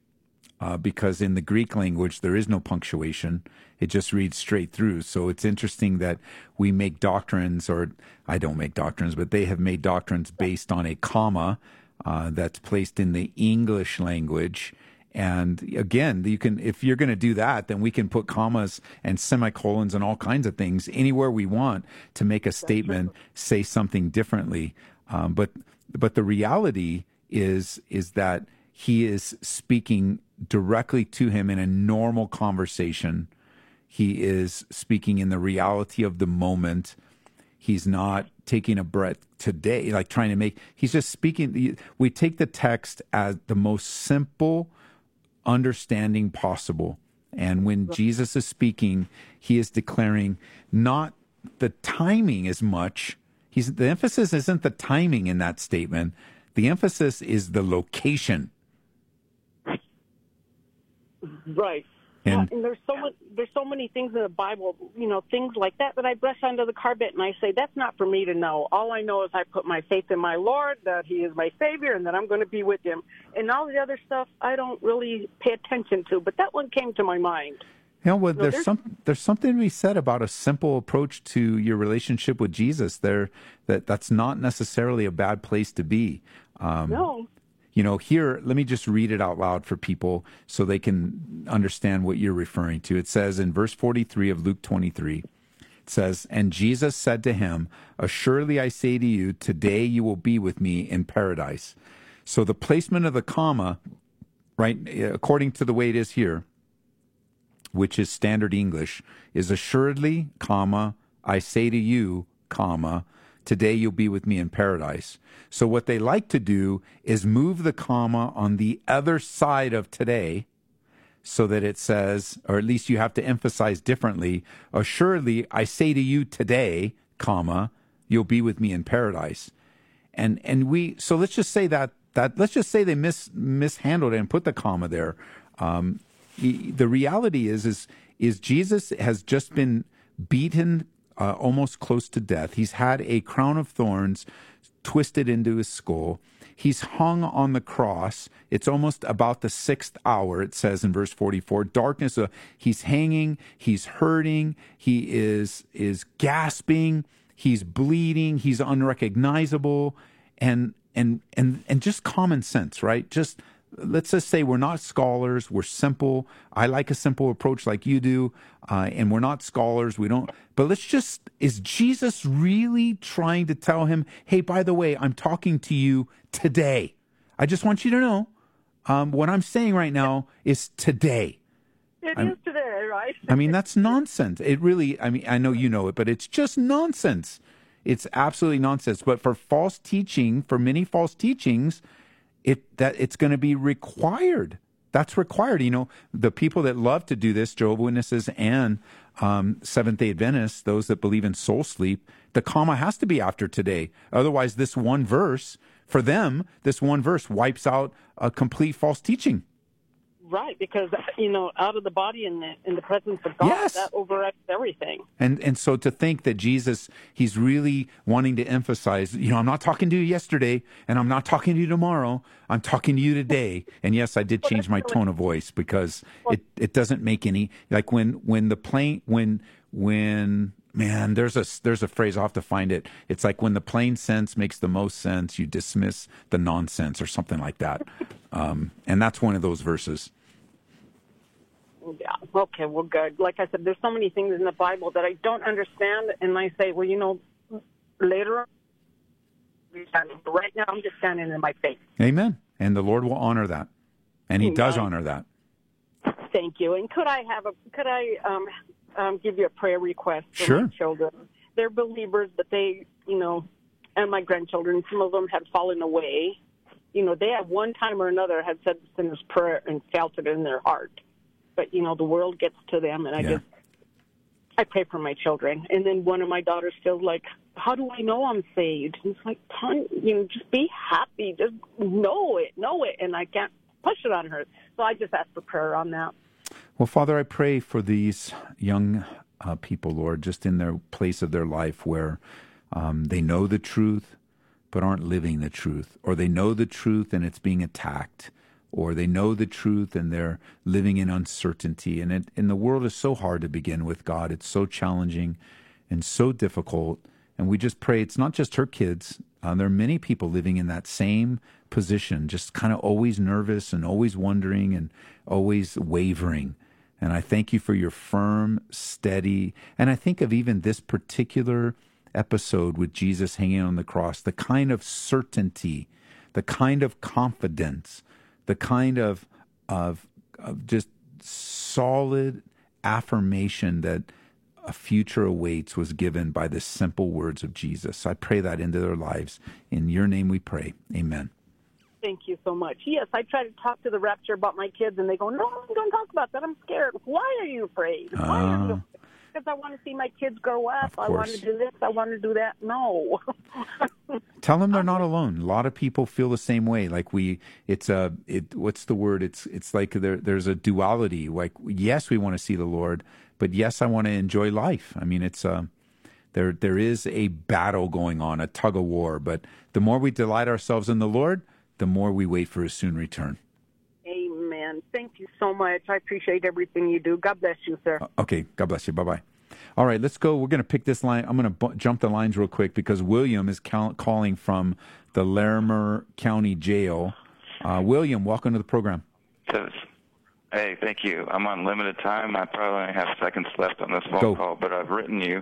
uh, because in the Greek language, there is no punctuation. It just reads straight through. So it's interesting that we make doctrines, or I don't make doctrines, but they have made doctrines based on a comma uh, that's placed in the English language. And again, you can if you're going to do that, then we can put commas and semicolons and all kinds of things anywhere we want to make a statement say something differently. Um, but but the reality is is that he is speaking directly to him in a normal conversation. He is speaking in the reality of the moment. He's not taking a breath today, like trying to make, he's just speaking. We take the text as the most simple understanding possible. And when Jesus is speaking, he is declaring not the timing as much. He's, the emphasis isn't the timing in that statement. The emphasis is the location. Right. And, and there's so much, there's so many things in the Bible, you know, things like that that I brush under the carpet and I say that's not for me to know. All I know is I put my faith in my Lord, that He is my Savior, and that I'm going to be with Him. And all the other stuff I don't really pay attention to, but that one came to my mind. you know, well, No, there's, there's- some there's something to be said about a simple approach to your relationship with Jesus. There, that that's not necessarily a bad place to be. Um, No. You know, here, let me just read it out loud for people so they can understand what you're referring to. It says in verse 43 of Luke 23, it says, And Jesus said to him, Assuredly I say to you, today you will be with me in paradise. So the placement of the comma, right, according to the way it is here, which is standard English, is assuredly, comma, I say to you, comma, today you'll be with me in paradise. So what they like to do is move the comma on the other side of today so that it says, or at least you have to emphasize differently, assuredly, I say to you today, comma, you'll be with me in paradise. And and we so let's just say that that let's just say they mis mishandled it and put the comma there. Um, the reality is is is Jesus has just been beaten uh, almost close to death. He's had a crown of thorns twisted into his skull. He's hung on the cross. It's almost about the sixth hour, it says in verse 44. Darkness, uh, he's hanging, he's hurting, he is, is gasping, he's bleeding, he's unrecognizable, and, and, and, and just common sense, right? Just let's just say we're not scholars we're simple i like a simple approach like you do uh, and we're not scholars we don't but let's just is jesus really trying to tell him hey by the way i'm talking to you today i just want you to know um, what i'm saying right now is today It is today, right? I mean, that's nonsense. It really, I mean, I know you know it, but it's just nonsense. It's absolutely nonsense. But for false teaching, for many false teachings, it that it's going to be required. That's required. You know, the people that love to do this, Jehovah Witnesses and um, Seventh Day Adventists, those that believe in soul sleep, the comma has to be after today. Otherwise, this one verse for them, this one verse wipes out a complete false teaching. Right, because you know, out of the body in the in the presence of God, Yes. that overacts everything. And and so to think that Jesus, he's really wanting to emphasize, you know, I'm not talking to you yesterday, and I'm not talking to you tomorrow. I'm talking to you today. And yes, I did change my tone of voice because it it doesn't make any like when when the plane when when man there's a there's a phrase I'll have to find it. It's like when the plain sense makes the most sense, you dismiss the nonsense or something like that. Um, and that's one of those verses. Yeah. Okay. Well, good. Like I said, there's so many things in the Bible that I don't understand, and I say, well, you know, later on, right now, I'm just standing in my faith. Amen. And the Lord will honor that. And he does honor that. Thank you. And could I have a could I um, um, give you a prayer request for Sure. my children? They're believers, but they, you know, and my grandchildren, some of them have fallen away. You know, they at one time or another had said the sinner's prayer and felt it in their heart. But you know, the world gets to them, and I Yeah. just I pray for my children. And then one of my daughters feels like, how do I know I'm saved? And it's like, you know, just be happy, just know it, know it, and I can't push it on her. So I just ask for prayer on that. Well, Father, I pray for these young uh, people, Lord, just in their place of their life where um, they know the truth but aren't living the truth, or they know the truth and it's being attacked, or they know the truth and they're living in uncertainty. And it, and the world is so hard to begin with, God. It's so challenging and so difficult. And we just pray it's not just her kids. Uh, there are many people living in that same position, just kind of always nervous and always wondering and always wavering. And I thank you for your firm, steady, and I think of even this particular episode with Jesus hanging on the cross, the kind of certainty, the kind of confidence, the kind of of, of just solid affirmation that a future awaits was given by the simple words of Jesus. So I pray that into their lives. In your name we pray. Amen. Thank you so much. Yes, I try to talk to the rapture about my kids, and they go, "No, don't going to talk about that. I'm scared." Why are you afraid? Why are you? Ah. Because I want to see my kids grow up. I want to do this. I want to do that. No. Tell them they're not alone. A lot of people feel the same way. Like we, it's a, it. What's the word? It's it's like there, there's a duality. Like yes, we want to see the Lord, but yes, I want to enjoy life. I mean, it's a, there there is a battle going on, a tug of war. But the more we delight ourselves in the Lord, the more we wait for His soon return. Amen. Thank you so much. I appreciate everything you do. God bless you, sir. Okay. God bless you. Bye bye. All right, let's go. We're going to pick this line. I'm going to bu- jump the lines real quick because William is cal- calling from the Larimer County Jail. Uh, William, welcome to the program. Says, hey, thank you. I'm on limited time. I probably only have seconds left on this phone Go. call, but I've written you.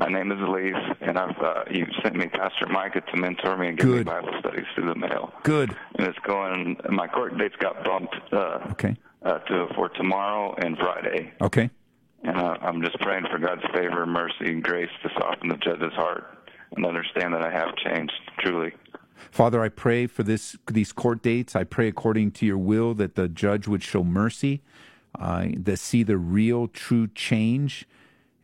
My name is Elise, and I've uh, you sent me Pastor Micah to mentor me and give me Bible studies through the mail. Good. And it's going. My court dates got bumped uh, Okay. uh, to for tomorrow and Friday. Okay. And uh, I'm just praying for God's favor, mercy, and grace to soften the judge's heart and understand that I have changed truly. Father, I pray for this these court dates. I pray according to your will that the judge would show mercy, uh, that see the real, true change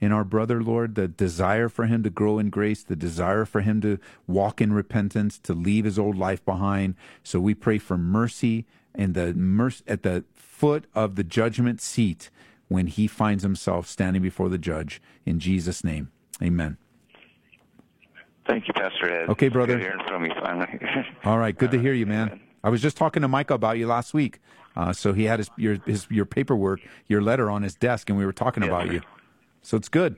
in our brother, Lord, the desire for him to grow in grace, the desire for him to walk in repentance, to leave his old life behind. So we pray for mercy and the mercy at the foot of the judgment seat when he finds himself standing before the judge. In Jesus' name, Amen. Thank you, Pastor Ed. Okay, brother. Good hearing from you finally. All right, good to hear you, man. I was just talking to Micah about you last week. Uh, so he had his your his your paperwork, your letter on his desk, and we were talking about you. So it's good.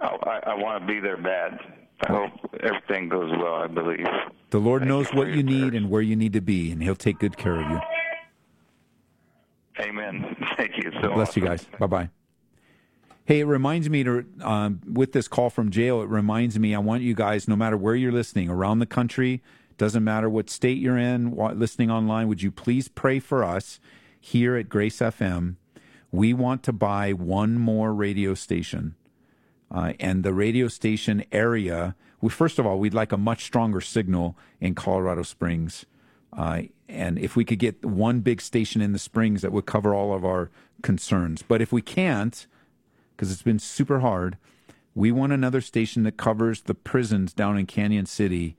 Oh, I, I want to be there bad. I hope everything goes well. I believe. The Lord knows what you need and where you need to be, and He'll take good care of you. Amen. Thank you so Bless much. you guys. Bye bye. Hey, it reminds me to um, with this call from jail. It reminds me. I want you guys, no matter where you're listening, around the country, doesn't matter what state you're in, listening online. Would you please pray for us here at Grace FM? We want to buy one more radio station, uh, and the radio station area. We first of all, we'd like a much stronger signal in Colorado Springs. Uh, and if we could get one big station in the Springs, that would cover all of our concerns. But if we can't, because it's been super hard, we want another station that covers the prisons down in Cañon City.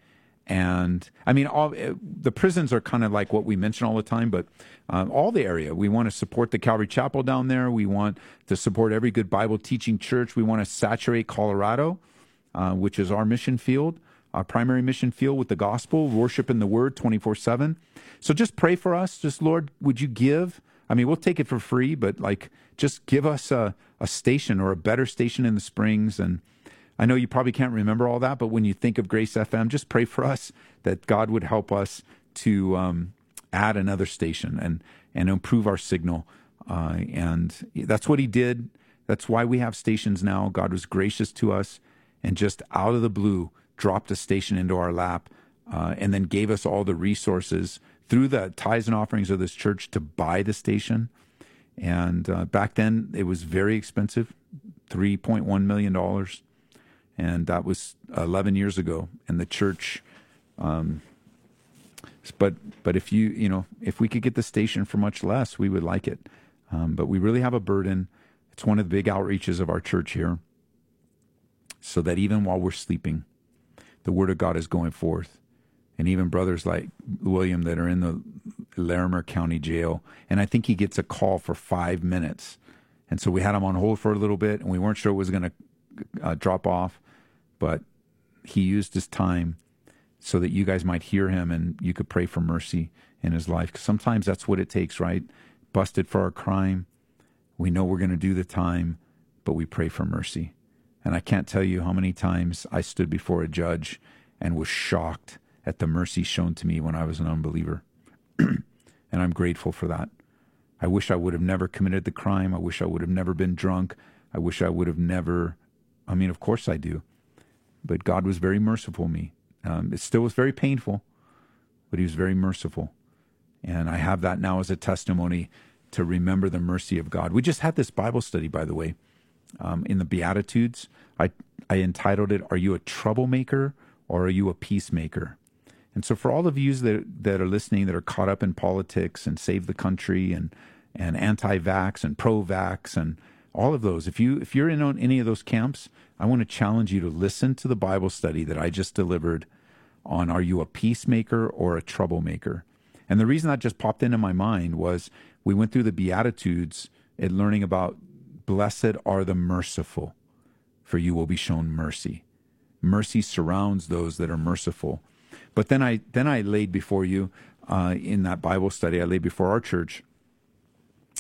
And I mean, all eh, the prisons are kind of like what we mention all the time, but um, all the area. We want to support the Calvary Chapel down there. We want to support every good Bible teaching church. We want to saturate Colorado, uh, which is our mission field our primary mission field with the gospel, worship in the word 24 7. So just pray for us. Just, Lord, would you give? I mean, we'll take it for free, but like, just give us a, a station or a better station in the Springs. And I know you probably can't remember all that, but when you think of Grace FM, just pray for us that God would help us to um, add another station and, and improve our signal. Uh, and that's what He did. That's why we have stations now. God was gracious to us and just out of the blue dropped a station into our lap uh, and then gave us all the resources through the tithes and offerings of this church to buy the station. And uh, back then, it was very expensive $3.1 million. And that was 11 years ago. And the church. Um, but but if you you know if we could get the station for much less, we would like it. Um, but we really have a burden. It's one of the big outreaches of our church here. So that even while we're sleeping, the word of God is going forth. And even brothers like William that are in the Larimer County Jail. And I think he gets a call for five minutes. And so we had him on hold for a little bit, and we weren't sure it was going to uh, drop off. But he used his time so that you guys might hear him and you could pray for mercy in his life. 'Cause sometimes that's what it takes, right? Busted for our crime. We know we're going to do the time, but we pray for mercy. And I can't tell you how many times I stood before a judge and was shocked at the mercy shown to me when I was an unbeliever. and I'm grateful for that. I wish I would have never committed the crime. I wish I would have never been drunk. I wish I would have never. I mean, of course I do. But God was very merciful to me. Um, it still was very painful, but He was very merciful. And I have that now as a testimony to remember the mercy of God. We just had this Bible study, by the way, um, in the Beatitudes. I, I entitled it, Are You a Troublemaker or Are You a Peacemaker? And so, for all of you that, that are listening that are caught up in politics and save the country and, and anti vax and pro vax and all of those, if, you, if you're in on any of those camps, I want to challenge you to listen to the Bible study that I just delivered on are you a peacemaker or a troublemaker? And the reason that just popped into my mind was we went through the Beatitudes and learning about blessed are the merciful, for you will be shown mercy. Mercy surrounds those that are merciful. But then I then I laid before you uh, in that Bible study. I laid before our church,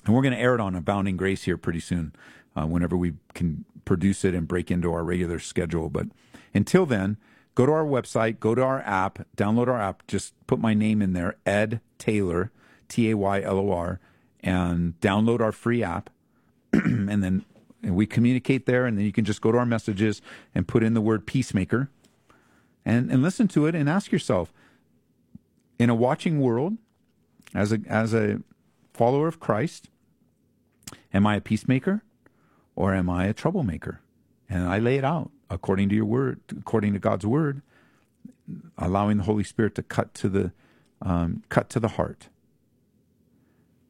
and we're going to air it on Abounding Grace here pretty soon, uh, whenever we can produce it and break into our regular schedule. But until then, go to our website, go to our app, download our app. Just put my name in there, Ed Taylor, T A Y L O R, and download our free app, and then we communicate there. And then you can just go to our messages and put in the word peacemaker, and and listen to it and ask yourself in a watching world, as a as a follower of Christ, am I a peacemaker or am I a troublemaker? And I lay it out according to your word, according to God's word, allowing the Holy Spirit to cut to the um, cut to the heart.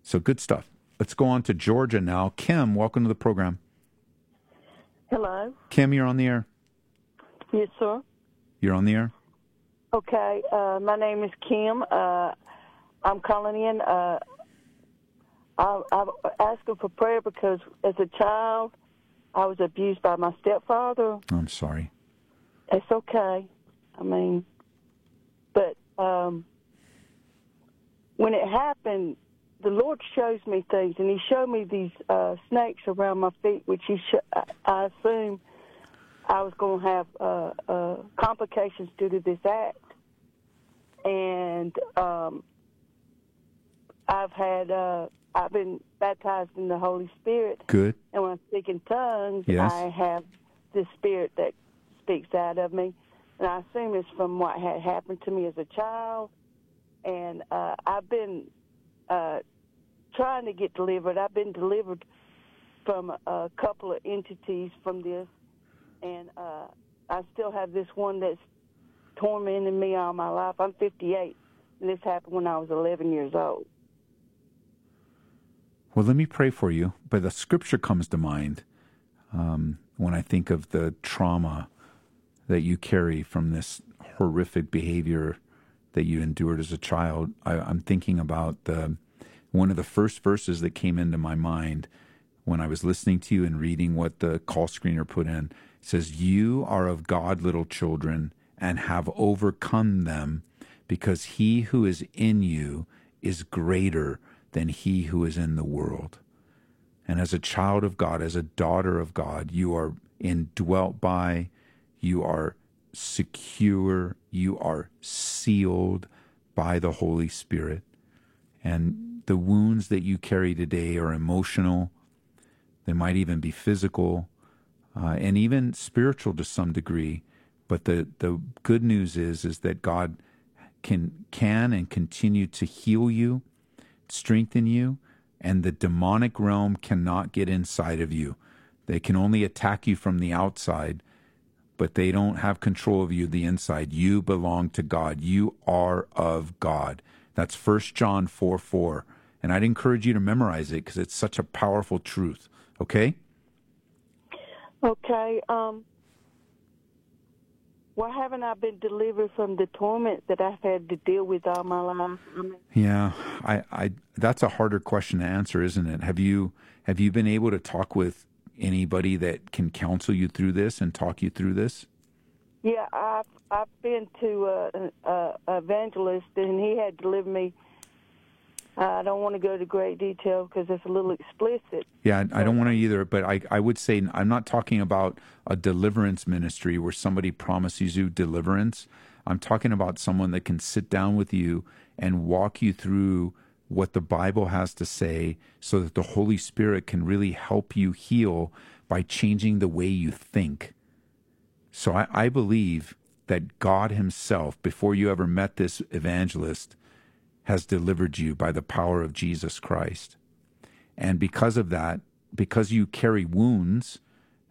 So good stuff. Let's go on to Georgia now. Kim, welcome to the program. Hello. Kim, you're on the air. Yes, sir. You're on the air. Okay, uh, my name is Kim. Uh, I'm calling in. Uh, I, I'm asking for prayer because as a child, I was abused by my stepfather. I'm sorry. It's okay. I mean, but um, when it happened, the Lord shows me things, and He showed me these uh, snakes around my feet, which He sh- I assume I was going to have uh, uh, complications due to this act and um, I've had uh, I've been baptized in the Holy Spirit. Good. And when I speak in tongues, Yes. I have the Spirit that speaks out of me, and I assume it's from what had happened to me as a child. And uh, I've been uh, trying to get delivered. I've been delivered from a couple of entities from this, and uh, I still have this one that's tormenting me all my life. I'm 58, and this happened when I was 11 years old. Well, let me pray for you. But the scripture comes to mind um, when I think of the trauma that you carry from this horrific behavior that you endured as a child. I, I'm thinking about the one of the first verses that came into my mind when I was listening to you and reading what the call screener put in. It says, "You are of God, little children, and have overcome them, because He who is in you is greater." Than he who is in the world. And as a child of God, as a daughter of God, you are indwelt by, you are secure, you are sealed by the Holy Spirit. And the wounds that you carry today are emotional, they might even be physical, uh, and even spiritual to some degree. But the, the good news is is that God can can and continue to heal you strengthen you, and the demonic realm cannot get inside of you. They can only attack you from the outside, but they don't have control of you the inside. You belong to God. You are of God. That's 1 John 4 4. And I'd encourage you to memorize it because it's such a powerful truth. Okay? Okay. Um, why haven't I been delivered from the torment that I've had to deal with all my life? I mean, Yeah, I, I that's a harder question to answer, isn't it? Have you have you been able to talk with anybody that can counsel you through this and talk you through this? yeah, I've I've been to an uh, evangelist, and he had delivered me. I don't want to go to great detail because it's a little explicit. Yeah, I don't want to either, but I, I would say I'm not talking about a deliverance ministry where somebody promises you deliverance. I'm talking about someone that can sit down with you and walk you through what the Bible has to say so that the Holy Spirit can really help you heal by changing the way you think. So I, I believe that God Himself, before you ever met this evangelist, has delivered you by the power of Jesus Christ. And because of that, because you carry wounds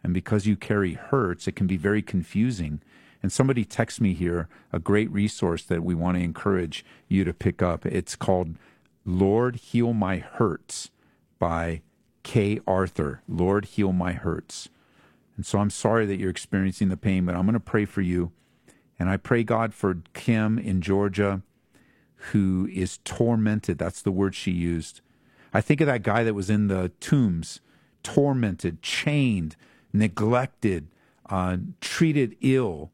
and because you carry hurts, it can be very confusing. And somebody texts me here a great resource that we want to encourage you to pick up. It's called Lord Heal My Hurts by Kay Arthur. Lord Heal My Hurts. And so I'm sorry that you're experiencing the pain, but I'm going to pray for you And I pray, God, for Kim in Georgia who is tormented. That's the word she used. I think of that guy that was in the tombs, tormented, chained, neglected, uh, treated ill.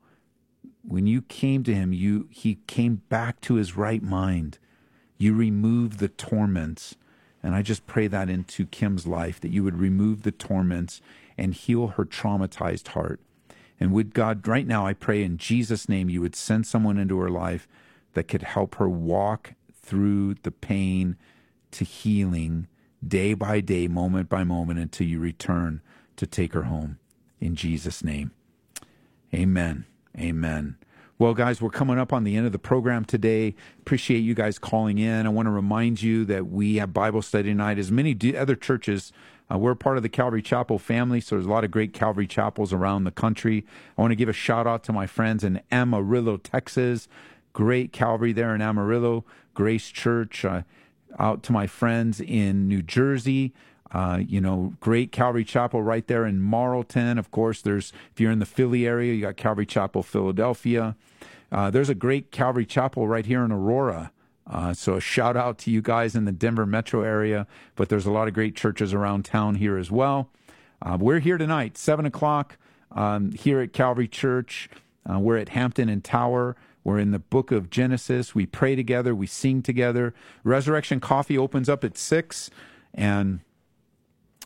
When you came to him, you he came back to his right mind. You removed the torments. And I just pray that into Kim's life, that you would remove the torments and heal her traumatized heart. And would God, right now, I pray in Jesus' name, you would send someone into her life that could help her walk through the pain to healing day by day, moment by moment, until you return to take her home. In Jesus' name. Amen. Amen. Well, guys, we're coming up on the end of the program today. Appreciate you guys calling in. I want to remind you that we have Bible study tonight, as many other churches. Uh, we're part of the Calvary Chapel family, so there's a lot of great Calvary Chapels around the country. I want to give a shout out to my friends in Amarillo, Texas. Great Calvary there in Amarillo, Grace Church. Uh, out to my friends in New Jersey. Uh, you know, great Calvary Chapel right there in Marlton. Of course, there's if you're in the Philly area, you got Calvary Chapel, Philadelphia. Uh, there's a great Calvary Chapel right here in Aurora. Uh, so a shout out to you guys in the Denver metro area. But there's a lot of great churches around town here as well. Uh, we're here tonight, seven o'clock, um, here at Calvary Church. Uh, we're at Hampden and Tower. We're in the book of Genesis. We pray together. We sing together. Resurrection Coffee opens up at six, and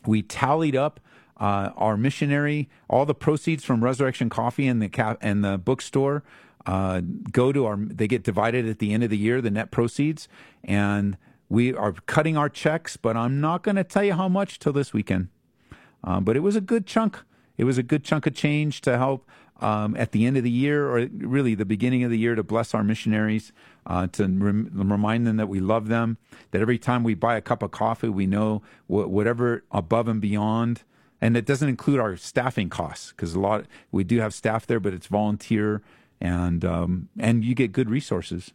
we tallied up uh, our missionary. All the proceeds from Resurrection Coffee and the ca- and the bookstore uh, go to our. They get divided at the end of the year. The net proceeds, and we are cutting our checks. But I'm not going to tell you how much till this weekend. Um, but it was a good chunk. It was a good chunk of change to help um, at the end of the year, or really the beginning of the year, to bless our missionaries, uh, to rem- remind them that we love them, that every time we buy a cup of coffee, we know wh- whatever above and beyond. And it doesn't include our staffing costs because a lot we do have staff there, but it's volunteer, and um, and you get good resources.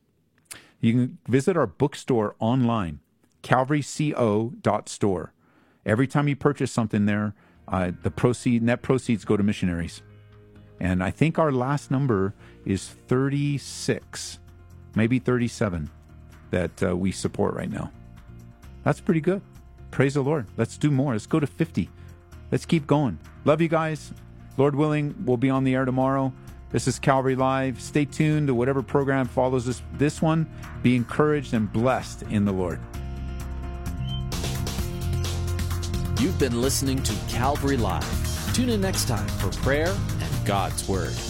You can visit our bookstore online, calvaryco.store. Every time you purchase something there, uh, the proceed net proceeds go to missionaries. And I think our last number is 36, maybe 37 that uh, we support right now. That's pretty good. Praise the Lord. Let's do more. Let's go to 50. Let's keep going. Love you guys. Lord willing, we'll be on the air tomorrow. This is Calvary Live. Stay tuned to whatever program follows this, this one. Be encouraged and blessed in the Lord. You've been listening to Calvary Live. Tune in next time for prayer God's Word.